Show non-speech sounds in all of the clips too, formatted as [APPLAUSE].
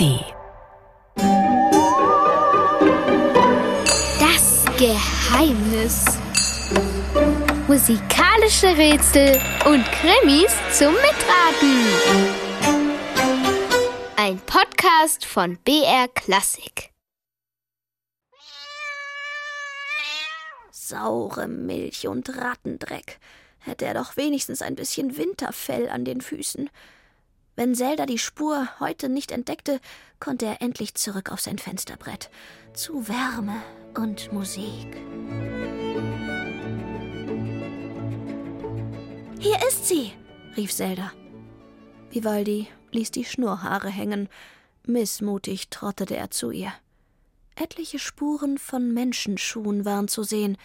ARD. Das Geheimnis. Musikalische Rätsel und Krimis zum Mitraten. Ein Podcast von BR Klassik. Saure Milch und Rattendreck. Hätte er doch wenigstens ein bisschen Winterfell an den Füßen. Wenn Zelda die Spur heute nicht entdeckte, konnte er endlich zurück auf sein Fensterbrett. Zu Wärme und Musik. Hier ist sie, rief Zelda. Vivaldi ließ die Schnurrhaare hängen. Missmutig trottete er zu ihr. Etliche Spuren von Menschenschuhen waren zu sehen,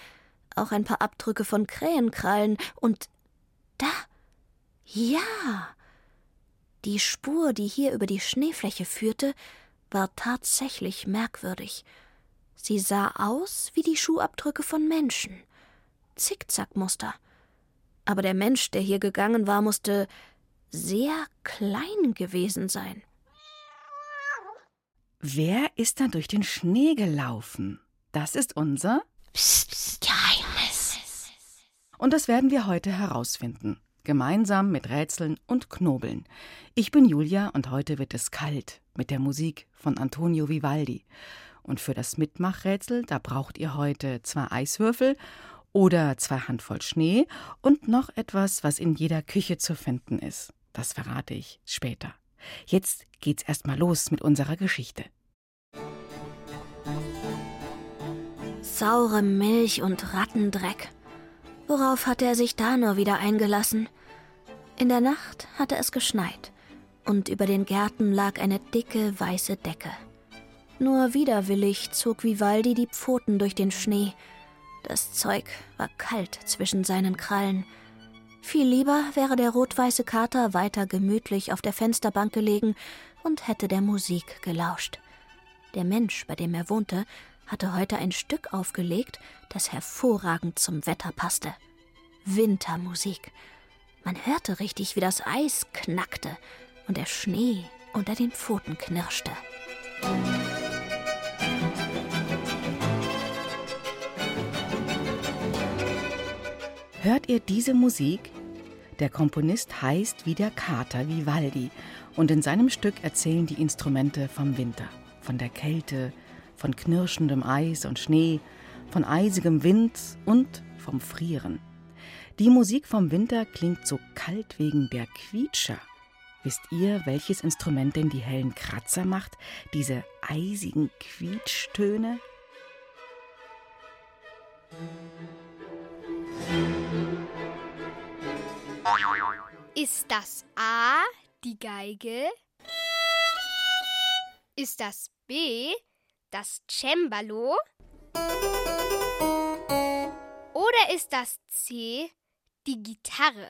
auch ein paar Abdrücke von Krähenkrallen und da. Ja. Die Spur, die hier über die Schneefläche führte, war tatsächlich merkwürdig. Sie sah aus wie die Schuhabdrücke von Menschen. Zickzackmuster. Aber der Mensch, der hier gegangen war, musste sehr klein gewesen sein. Wer ist da durch den Schnee gelaufen? Das ist unser Psst, Geheimnis. Und das werden wir heute herausfinden. Gemeinsam mit Rätseln und Knobeln. Ich bin Julia und heute wird es kalt mit der Musik von Antonio Vivaldi. Und für das Mitmachrätsel, da braucht ihr heute zwei Eiswürfel oder zwei Handvoll Schnee und noch etwas, was in jeder Küche zu finden ist. Das verrate ich später. Jetzt geht's erstmal los mit unserer Geschichte. Saure Milch und Rattendreck. Worauf hatte er sich da nur wieder eingelassen? In der Nacht hatte es geschneit, und über den Gärten lag eine dicke weiße Decke. Nur widerwillig zog Vivaldi die Pfoten durch den Schnee. Das Zeug war kalt zwischen seinen Krallen. Viel lieber wäre der rot-weiße Kater weiter gemütlich auf der Fensterbank gelegen und hätte der Musik gelauscht. Der Mensch, bei dem er wohnte, hatte heute ein Stück aufgelegt, das hervorragend zum Wetter passte. Wintermusik. Man hörte richtig, wie das Eis knackte und der Schnee unter den Pfoten knirschte. Hört ihr diese Musik? Der Komponist heißt wie der Kater Vivaldi und in seinem Stück erzählen die Instrumente vom Winter, von der Kälte, von knirschendem Eis und Schnee, von eisigem Wind und vom Frieren. Die Musik vom Winter klingt so kalt wegen der Quietscher. Wisst ihr, welches Instrument denn die hellen Kratzer macht, diese eisigen Quietschtöne? Ist das A die Geige? Ist das B das Cembalo? Oder ist das C die Gitarre?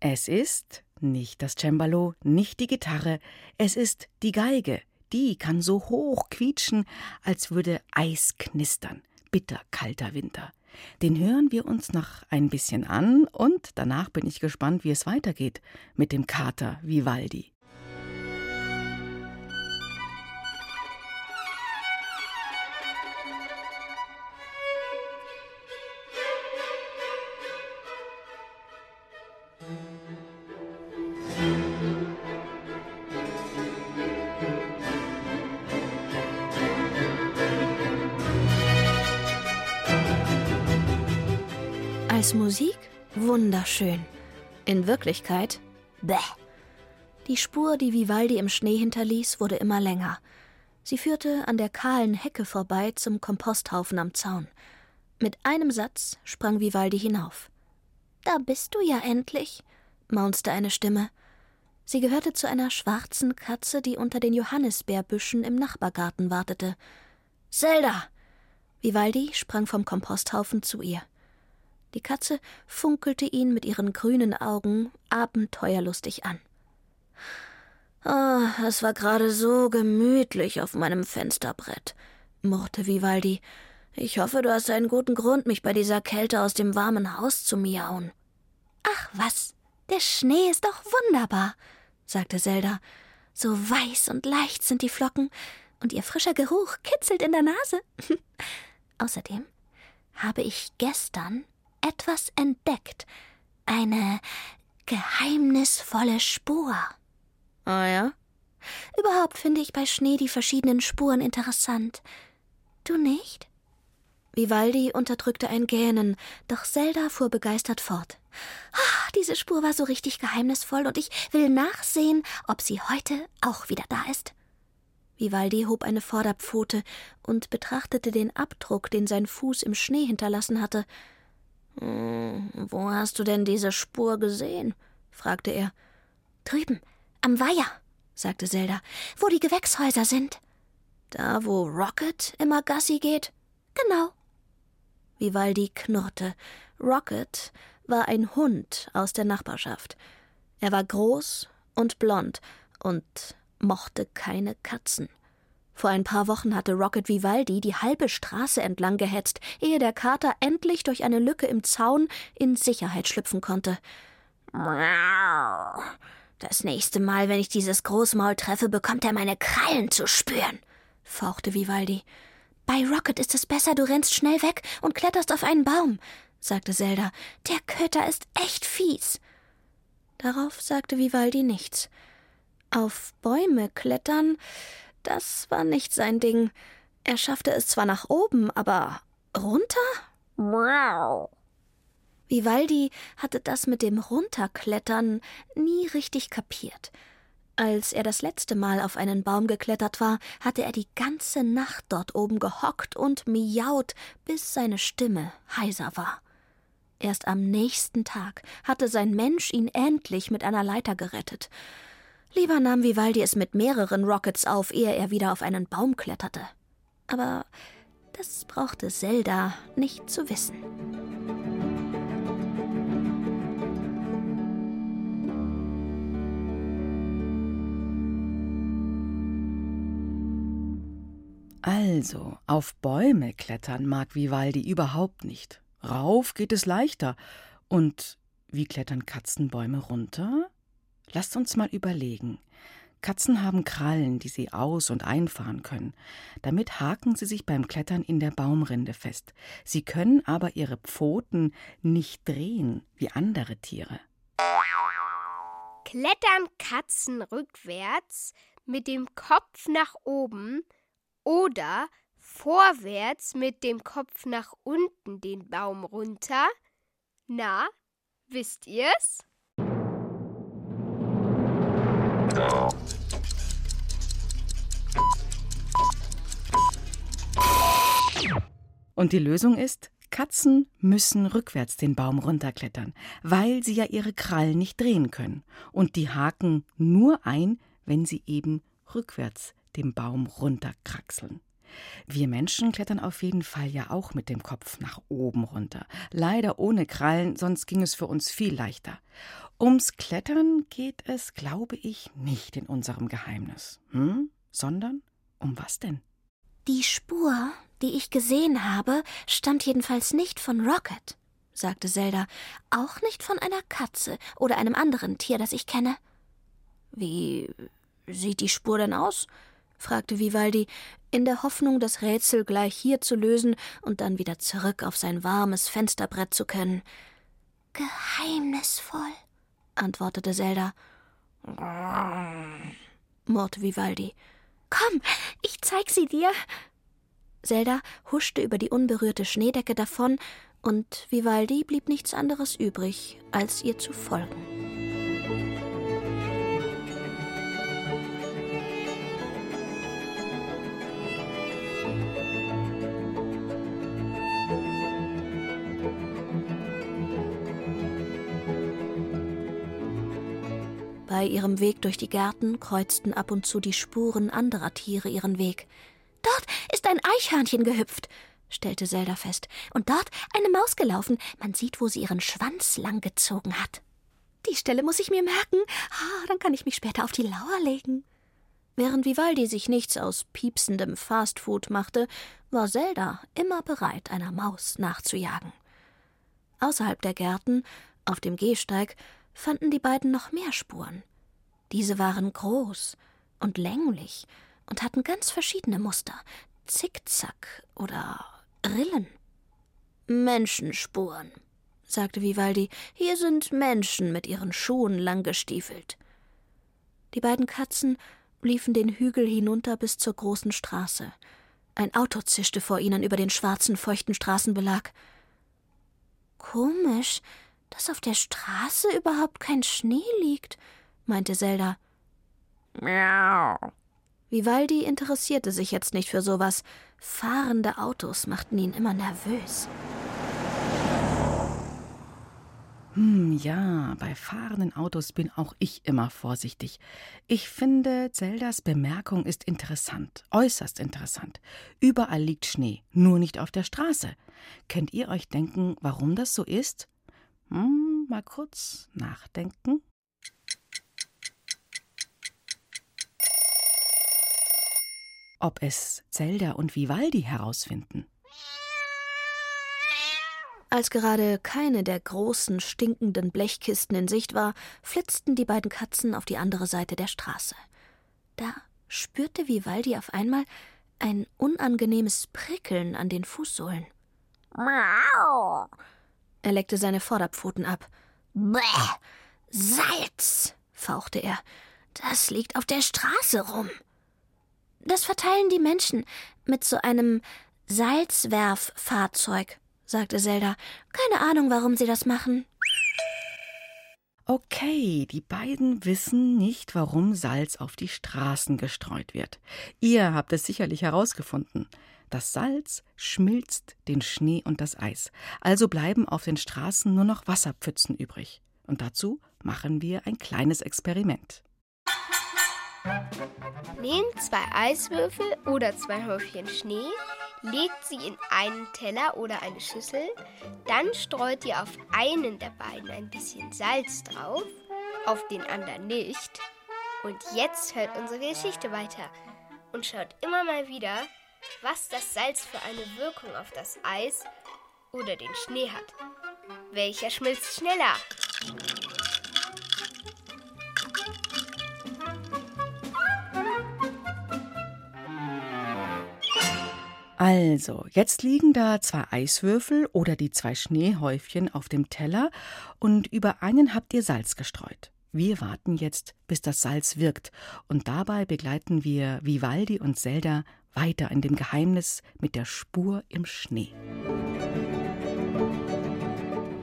Es ist nicht das Cembalo, nicht die Gitarre, es ist die Geige. Die kann so hoch quietschen, als würde Eis knistern. Bitterkalter Winter. Den hören wir uns noch ein bisschen an und danach bin ich gespannt, wie es weitergeht mit dem Kater Vivaldi. Als Musik wunderschön. In Wirklichkeit, bäh. Die Spur, die Vivaldi im Schnee hinterließ, wurde immer länger. Sie führte an der kahlen Hecke vorbei zum Komposthaufen am Zaun. Mit einem Satz sprang Vivaldi hinauf. Da bist du ja endlich, maunzte eine Stimme. Sie gehörte zu einer schwarzen Katze, die unter den Johannisbeerbüschen im Nachbargarten wartete. Zelda! Vivaldi sprang vom Komposthaufen zu ihr. Die Katze funkelte ihn mit ihren grünen Augen abenteuerlustig an. Oh, es war gerade so gemütlich auf meinem Fensterbrett, murrte Vivaldi. Ich hoffe, du hast einen guten Grund, mich bei dieser Kälte aus dem warmen Haus zu miauen. Ach was, der Schnee ist doch wunderbar, sagte Zelda. So weiß und leicht sind die Flocken, und ihr frischer Geruch kitzelt in der Nase. [LAUGHS] Außerdem habe ich gestern etwas entdeckt. Eine geheimnisvolle Spur. Ah ja? Überhaupt finde ich bei Schnee die verschiedenen Spuren interessant. Du nicht? Vivaldi unterdrückte ein Gähnen, doch Zelda fuhr begeistert fort. Ah, diese Spur war so richtig geheimnisvoll und ich will nachsehen, ob sie heute auch wieder da ist. Vivaldi hob eine Vorderpfote und betrachtete den Abdruck, den sein Fuß im Schnee hinterlassen hatte. Hm, wo hast du denn diese Spur gesehen? fragte er. Drüben, am Weiher, sagte Zelda, wo die Gewächshäuser sind. Da, wo Rocket immer Gassi geht? Genau. Vivaldi knurrte. Rocket war ein Hund aus der Nachbarschaft. Er war groß und blond und mochte keine Katzen. Vor ein paar Wochen hatte Rocket Vivaldi die halbe Straße entlang gehetzt, ehe der Kater endlich durch eine Lücke im Zaun in Sicherheit schlüpfen konnte. Das nächste Mal, wenn ich dieses Großmaul treffe, bekommt er meine Krallen zu spüren, fauchte Vivaldi. Bei Rocket ist es besser, du rennst schnell weg und kletterst auf einen Baum, sagte Zelda. Der Köter ist echt fies. Darauf sagte Vivaldi nichts. Auf Bäume klettern, das war nicht sein Ding. Er schaffte es zwar nach oben, aber runter? Wow. Vivaldi hatte das mit dem Runterklettern nie richtig kapiert. Als er das letzte Mal auf einen Baum geklettert war, hatte er die ganze Nacht dort oben gehockt und miaut, bis seine Stimme heiser war. Erst am nächsten Tag hatte sein Mensch ihn endlich mit einer Leiter gerettet. Lieber nahm Vivaldi es mit mehreren Rockets auf, ehe er wieder auf einen Baum kletterte. Aber das brauchte Zelda nicht zu wissen. Also, auf Bäume klettern mag Vivaldi überhaupt nicht. Rauf geht es leichter. Und wie klettern Katzenbäume runter? Lasst uns mal überlegen. Katzen haben Krallen, die sie aus- und einfahren können. Damit haken sie sich beim Klettern in der Baumrinde fest. Sie können aber ihre Pfoten nicht drehen wie andere Tiere. Klettern Katzen rückwärts mit dem Kopf nach oben oder vorwärts mit dem Kopf nach unten den Baum runter? Na, wisst ihr's? Und die Lösung ist, Katzen müssen rückwärts den Baum runterklettern, weil sie ja ihre Krallen nicht drehen können. Und die haken nur ein, wenn sie eben rückwärts den Baum runterkraxeln. Wir Menschen klettern auf jeden Fall ja auch mit dem Kopf nach oben runter. Leider ohne Krallen, sonst ging es für uns viel leichter. Ums Klettern geht es, glaube ich, nicht in unserem Geheimnis. Hm? Sondern um was denn? Die Spur, die ich gesehen habe, stammt jedenfalls nicht von Rocket, sagte Zelda, auch nicht von einer Katze oder einem anderen Tier, das ich kenne. Wie sieht die Spur denn aus? fragte Vivaldi, in der Hoffnung, das Rätsel gleich hier zu lösen und dann wieder zurück auf sein warmes Fensterbrett zu können. Geheimnisvoll, antwortete Zelda. murrte Vivaldi. Komm, ich zeig sie dir. Zelda huschte über die unberührte Schneedecke davon, und Vivaldi blieb nichts anderes übrig, als ihr zu folgen. Bei ihrem Weg durch die Gärten kreuzten ab und zu die Spuren anderer Tiere ihren Weg. Dort ist ein Eichhörnchen gehüpft, stellte Zelda fest, und dort eine Maus gelaufen. Man sieht, wo sie ihren Schwanz langgezogen hat. Die Stelle muss ich mir merken. Ah, dann kann ich mich später auf die Lauer legen. Während Vivaldi sich nichts aus piepsendem Fastfood machte, war Zelda immer bereit, einer Maus nachzujagen. Außerhalb der Gärten, auf dem Gehsteig, fanden die beiden noch mehr Spuren. Diese waren groß und länglich und hatten ganz verschiedene Muster, Zickzack oder Rillen. Menschenspuren, sagte Vivaldi. Hier sind Menschen mit ihren Schuhen langgestiefelt. Die beiden Katzen liefen den Hügel hinunter bis zur großen Straße. Ein Auto zischte vor ihnen über den schwarzen, feuchten Straßenbelag. Komisch, dass auf der Straße überhaupt kein Schnee liegt, meinte Zelda. Miau. Vivaldi interessierte sich jetzt nicht für sowas. Fahrende Autos machten ihn immer nervös. Hm, ja, bei fahrenden Autos bin auch ich immer vorsichtig. Ich finde, Zeldas Bemerkung ist interessant, äußerst interessant. Überall liegt Schnee, nur nicht auf der Straße. Könnt ihr euch denken, warum das so ist? Hm, mal kurz nachdenken. Ob es Zelda und Vivaldi herausfinden. Als gerade keine der großen, stinkenden Blechkisten in Sicht war, flitzten die beiden Katzen auf die andere Seite der Straße. Da spürte Vivaldi auf einmal ein unangenehmes Prickeln an den Fußsohlen. Miau! Er leckte seine Vorderpfoten ab. Bäh! Salz! fauchte er. Das liegt auf der Straße rum. Das verteilen die Menschen mit so einem Salzwerffahrzeug, sagte Zelda. Keine Ahnung, warum sie das machen. Okay, die beiden wissen nicht, warum Salz auf die Straßen gestreut wird. Ihr habt es sicherlich herausgefunden. Das Salz schmilzt den Schnee und das Eis. Also bleiben auf den Straßen nur noch Wasserpfützen übrig. Und dazu machen wir ein kleines Experiment. Nehmt zwei Eiswürfel oder zwei Häufchen Schnee, legt sie in einen Teller oder eine Schüssel, dann streut ihr auf einen der beiden ein bisschen Salz drauf, auf den anderen nicht. Und jetzt hört unsere Geschichte weiter und schaut immer mal wieder, was das Salz für eine Wirkung auf das Eis oder den Schnee hat. Welcher schmilzt schneller? Also, jetzt liegen da zwei Eiswürfel oder die zwei Schneehäufchen auf dem Teller und über einen habt ihr Salz gestreut. Wir warten jetzt, bis das Salz wirkt und dabei begleiten wir Vivaldi und Zelda weiter in dem Geheimnis mit der Spur im Schnee.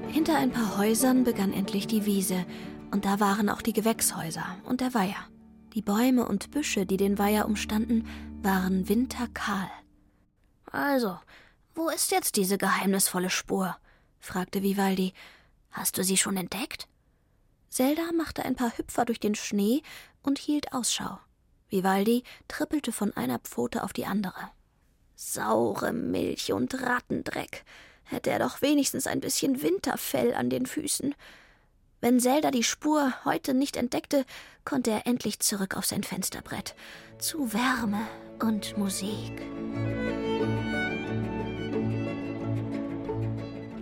Hinter ein paar Häusern begann endlich die Wiese und da waren auch die Gewächshäuser und der Weiher. Die Bäume und Büsche, die den Weiher umstanden, waren winterkahl. Also, wo ist jetzt diese geheimnisvolle Spur? fragte Vivaldi. Hast du sie schon entdeckt? Zelda machte ein paar Hüpfer durch den Schnee und hielt Ausschau. Vivaldi trippelte von einer Pfote auf die andere. Saure Milch und Rattendreck. Hätte er doch wenigstens ein bisschen Winterfell an den Füßen. Wenn Zelda die Spur heute nicht entdeckte, konnte er endlich zurück auf sein Fensterbrett. Zu Wärme und Musik.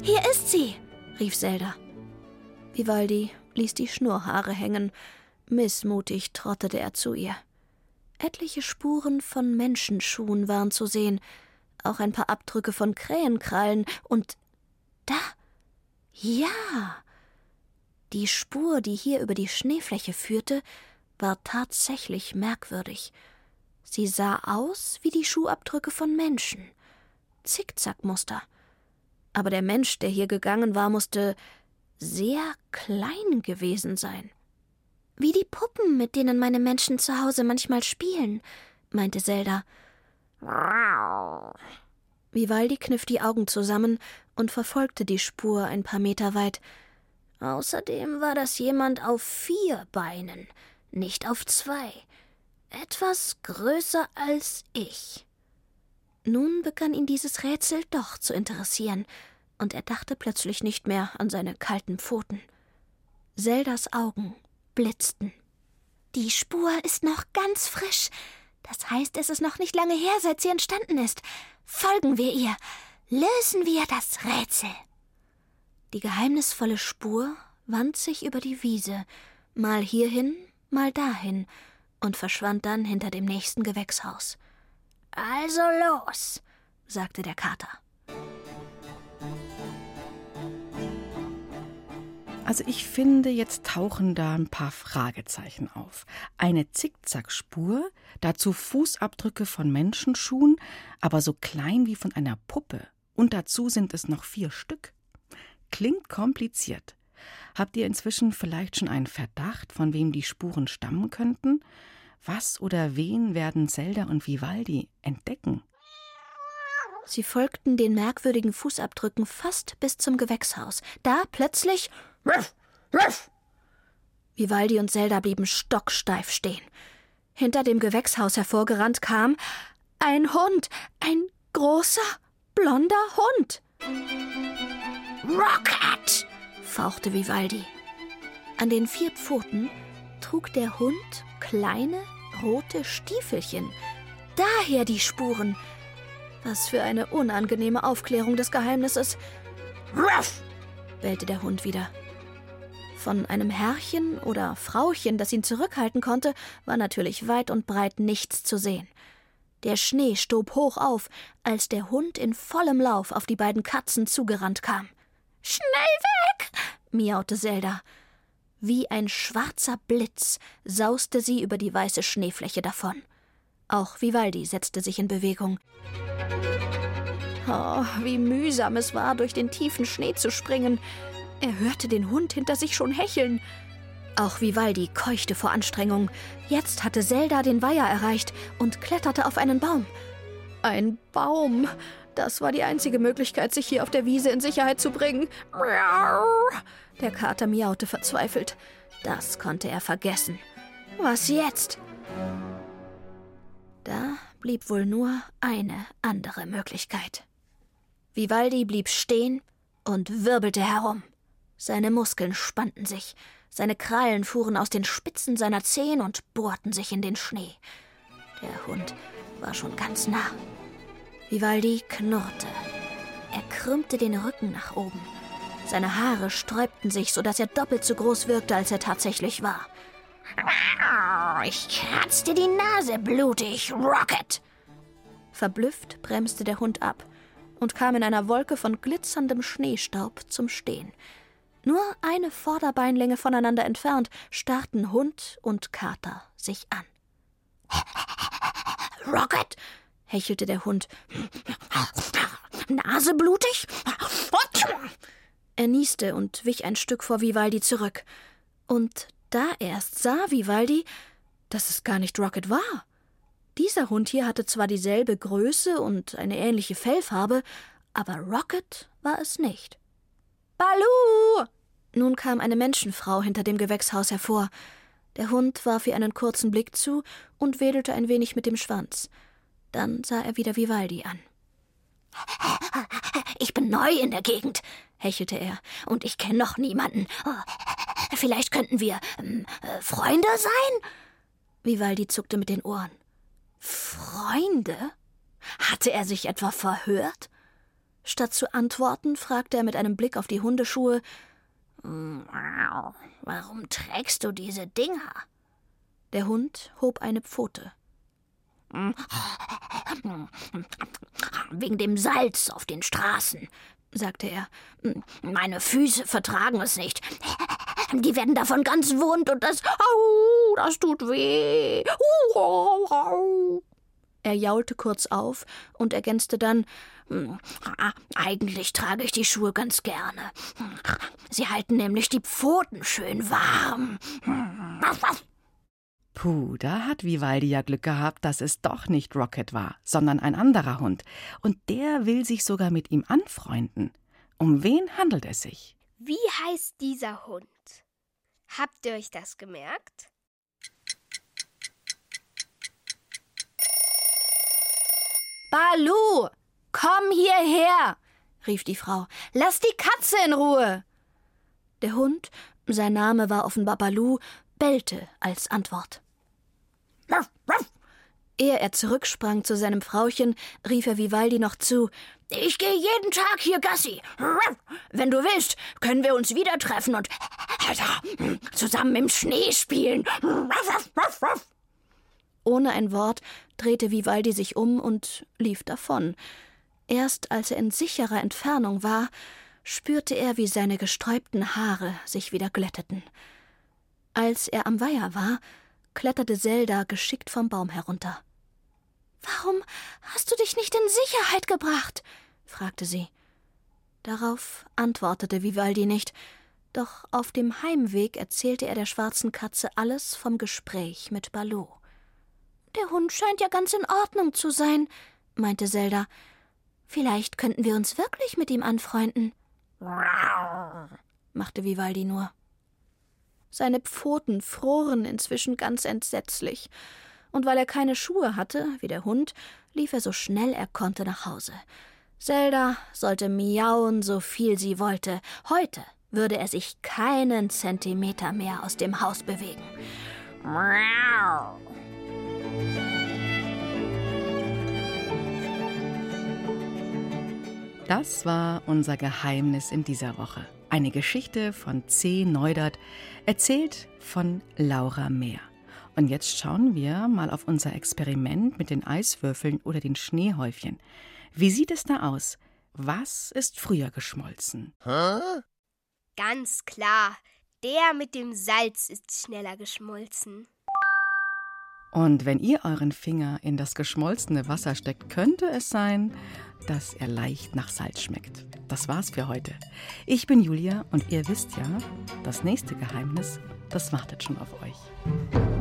Hier ist sie, rief Zelda. Vivaldi ließ die Schnurrhaare hängen. Missmutig trottete er zu ihr. Etliche Spuren von Menschenschuhen waren zu sehen, auch ein paar Abdrücke von Krähenkrallen und da. Ja. Die Spur, die hier über die Schneefläche führte, war tatsächlich merkwürdig. Sie sah aus wie die Schuhabdrücke von Menschen. Zickzackmuster aber der Mensch, der hier gegangen war, musste sehr klein gewesen sein. Wie die Puppen, mit denen meine Menschen zu Hause manchmal spielen, meinte Zelda. Vivaldi kniff die Augen zusammen und verfolgte die Spur ein paar Meter weit. Außerdem war das jemand auf vier Beinen, nicht auf zwei. Etwas größer als ich. Nun begann ihn dieses Rätsel doch zu interessieren, und er dachte plötzlich nicht mehr an seine kalten Pfoten. Zeldas Augen blitzten. Die Spur ist noch ganz frisch. Das heißt, es ist noch nicht lange her, seit sie entstanden ist. Folgen wir ihr. Lösen wir das Rätsel. Die geheimnisvolle Spur wand sich über die Wiese, mal hierhin, mal dahin, und verschwand dann hinter dem nächsten Gewächshaus. Also los, sagte der Kater. Also ich finde, jetzt tauchen da ein paar Fragezeichen auf. Eine Zickzackspur, dazu Fußabdrücke von Menschenschuhen, aber so klein wie von einer Puppe. Und dazu sind es noch vier Stück. Klingt kompliziert. Habt ihr inzwischen vielleicht schon einen Verdacht, von wem die Spuren stammen könnten? Was oder wen werden Zelda und Vivaldi entdecken? Sie folgten den merkwürdigen Fußabdrücken fast bis zum Gewächshaus. Da plötzlich Ruff, ruff. Vivaldi und Zelda blieben stocksteif stehen. Hinter dem Gewächshaus hervorgerannt kam ein Hund, ein großer, blonder Hund. Rocket! fauchte Vivaldi. An den vier Pfoten trug der Hund kleine, rote Stiefelchen. Daher die Spuren. Was für eine unangenehme Aufklärung des Geheimnisses. Ruff! bellte der Hund wieder. Von einem Herrchen oder Frauchen, das ihn zurückhalten konnte, war natürlich weit und breit nichts zu sehen. Der Schnee stob hoch auf, als der Hund in vollem Lauf auf die beiden Katzen zugerannt kam. Schnell weg! miaute Zelda. Wie ein schwarzer Blitz sauste sie über die weiße Schneefläche davon. Auch Vivaldi setzte sich in Bewegung. Oh, wie mühsam es war, durch den tiefen Schnee zu springen. Er hörte den Hund hinter sich schon hecheln. Auch Vivaldi keuchte vor Anstrengung. Jetzt hatte Zelda den Weiher erreicht und kletterte auf einen Baum. Ein Baum. Das war die einzige Möglichkeit, sich hier auf der Wiese in Sicherheit zu bringen. Der Kater miaute verzweifelt. Das konnte er vergessen. Was jetzt? Da blieb wohl nur eine andere Möglichkeit. Vivaldi blieb stehen und wirbelte herum. Seine Muskeln spannten sich, seine Krallen fuhren aus den Spitzen seiner Zehen und bohrten sich in den Schnee. Der Hund war schon ganz nah. Vivaldi knurrte. Er krümmte den Rücken nach oben. Seine Haare sträubten sich, so dass er doppelt so groß wirkte, als er tatsächlich war. Ich kratzte die Nase blutig, Rocket! Verblüfft bremste der Hund ab und kam in einer Wolke von glitzerndem Schneestaub zum Stehen. Nur eine Vorderbeinlänge voneinander entfernt starrten Hund und Kater sich an. Rocket, hechelte der Hund. Nase blutig? Er nieste und wich ein Stück vor Vivaldi zurück. Und da erst sah Vivaldi, dass es gar nicht Rocket war. Dieser Hund hier hatte zwar dieselbe Größe und eine ähnliche Fellfarbe, aber Rocket war es nicht. Balu! Nun kam eine Menschenfrau hinter dem Gewächshaus hervor. Der Hund warf ihr einen kurzen Blick zu und wedelte ein wenig mit dem Schwanz. Dann sah er wieder Vivaldi an. Ich bin neu in der Gegend, hechelte er, und ich kenne noch niemanden. Vielleicht könnten wir ähm, äh, Freunde sein? Vivaldi zuckte mit den Ohren. Freunde? Hatte er sich etwa verhört? Statt zu antworten, fragte er mit einem Blick auf die Hundeschuhe Warum trägst du diese Dinger? Der Hund hob eine Pfote. Wegen dem Salz auf den Straßen, sagte er. Meine Füße vertragen es nicht. Die werden davon ganz wund und das. Au, das tut weh. Au, au. Er jaulte kurz auf und ergänzte dann hm, Eigentlich trage ich die Schuhe ganz gerne. Sie halten nämlich die Pfoten schön warm. Puh, da hat Vivaldi ja Glück gehabt, dass es doch nicht Rocket war, sondern ein anderer Hund. Und der will sich sogar mit ihm anfreunden. Um wen handelt es sich? Wie heißt dieser Hund? Habt ihr euch das gemerkt? Balu, komm hierher, rief die Frau. Lass die Katze in Ruhe. Der Hund, sein Name war offenbar Balu, bellte als Antwort. Ehe er zurücksprang zu seinem Frauchen, rief er Vivaldi noch zu Ich gehe jeden Tag hier Gassi. Wenn du willst, können wir uns wieder treffen und zusammen im Schnee spielen. Ohne ein Wort drehte Vivaldi sich um und lief davon. Erst als er in sicherer Entfernung war, spürte er, wie seine gesträubten Haare sich wieder glätteten. Als er am Weiher war, kletterte Zelda geschickt vom Baum herunter. Warum hast du dich nicht in Sicherheit gebracht? fragte sie. Darauf antwortete Vivaldi nicht, doch auf dem Heimweg erzählte er der schwarzen Katze alles vom Gespräch mit Balot. Der Hund scheint ja ganz in Ordnung zu sein, meinte Zelda. Vielleicht könnten wir uns wirklich mit ihm anfreunden. machte Vivaldi nur. Seine Pfoten froren inzwischen ganz entsetzlich, und weil er keine Schuhe hatte, wie der Hund, lief er so schnell er konnte nach Hause. Zelda sollte miauen, so viel sie wollte. Heute würde er sich keinen Zentimeter mehr aus dem Haus bewegen. Miau. Das war unser Geheimnis in dieser Woche. Eine Geschichte von C. Neudert, erzählt von Laura Mehr. Und jetzt schauen wir mal auf unser Experiment mit den Eiswürfeln oder den Schneehäufchen. Wie sieht es da aus? Was ist früher geschmolzen? Hä? Ganz klar, der mit dem Salz ist schneller geschmolzen. Und wenn ihr euren Finger in das geschmolzene Wasser steckt, könnte es sein, dass er leicht nach Salz schmeckt. Das war's für heute. Ich bin Julia und ihr wisst ja, das nächste Geheimnis, das wartet schon auf euch.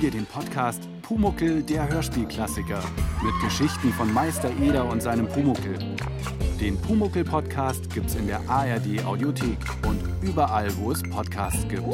Hol dir den Podcast Pumuckel, der Hörspielklassiker. Mit Geschichten von Meister Eder und seinem Pumuckel. Den Pumuckel-Podcast gibt's in der ARD-Audiothek und überall, wo es Podcasts gibt.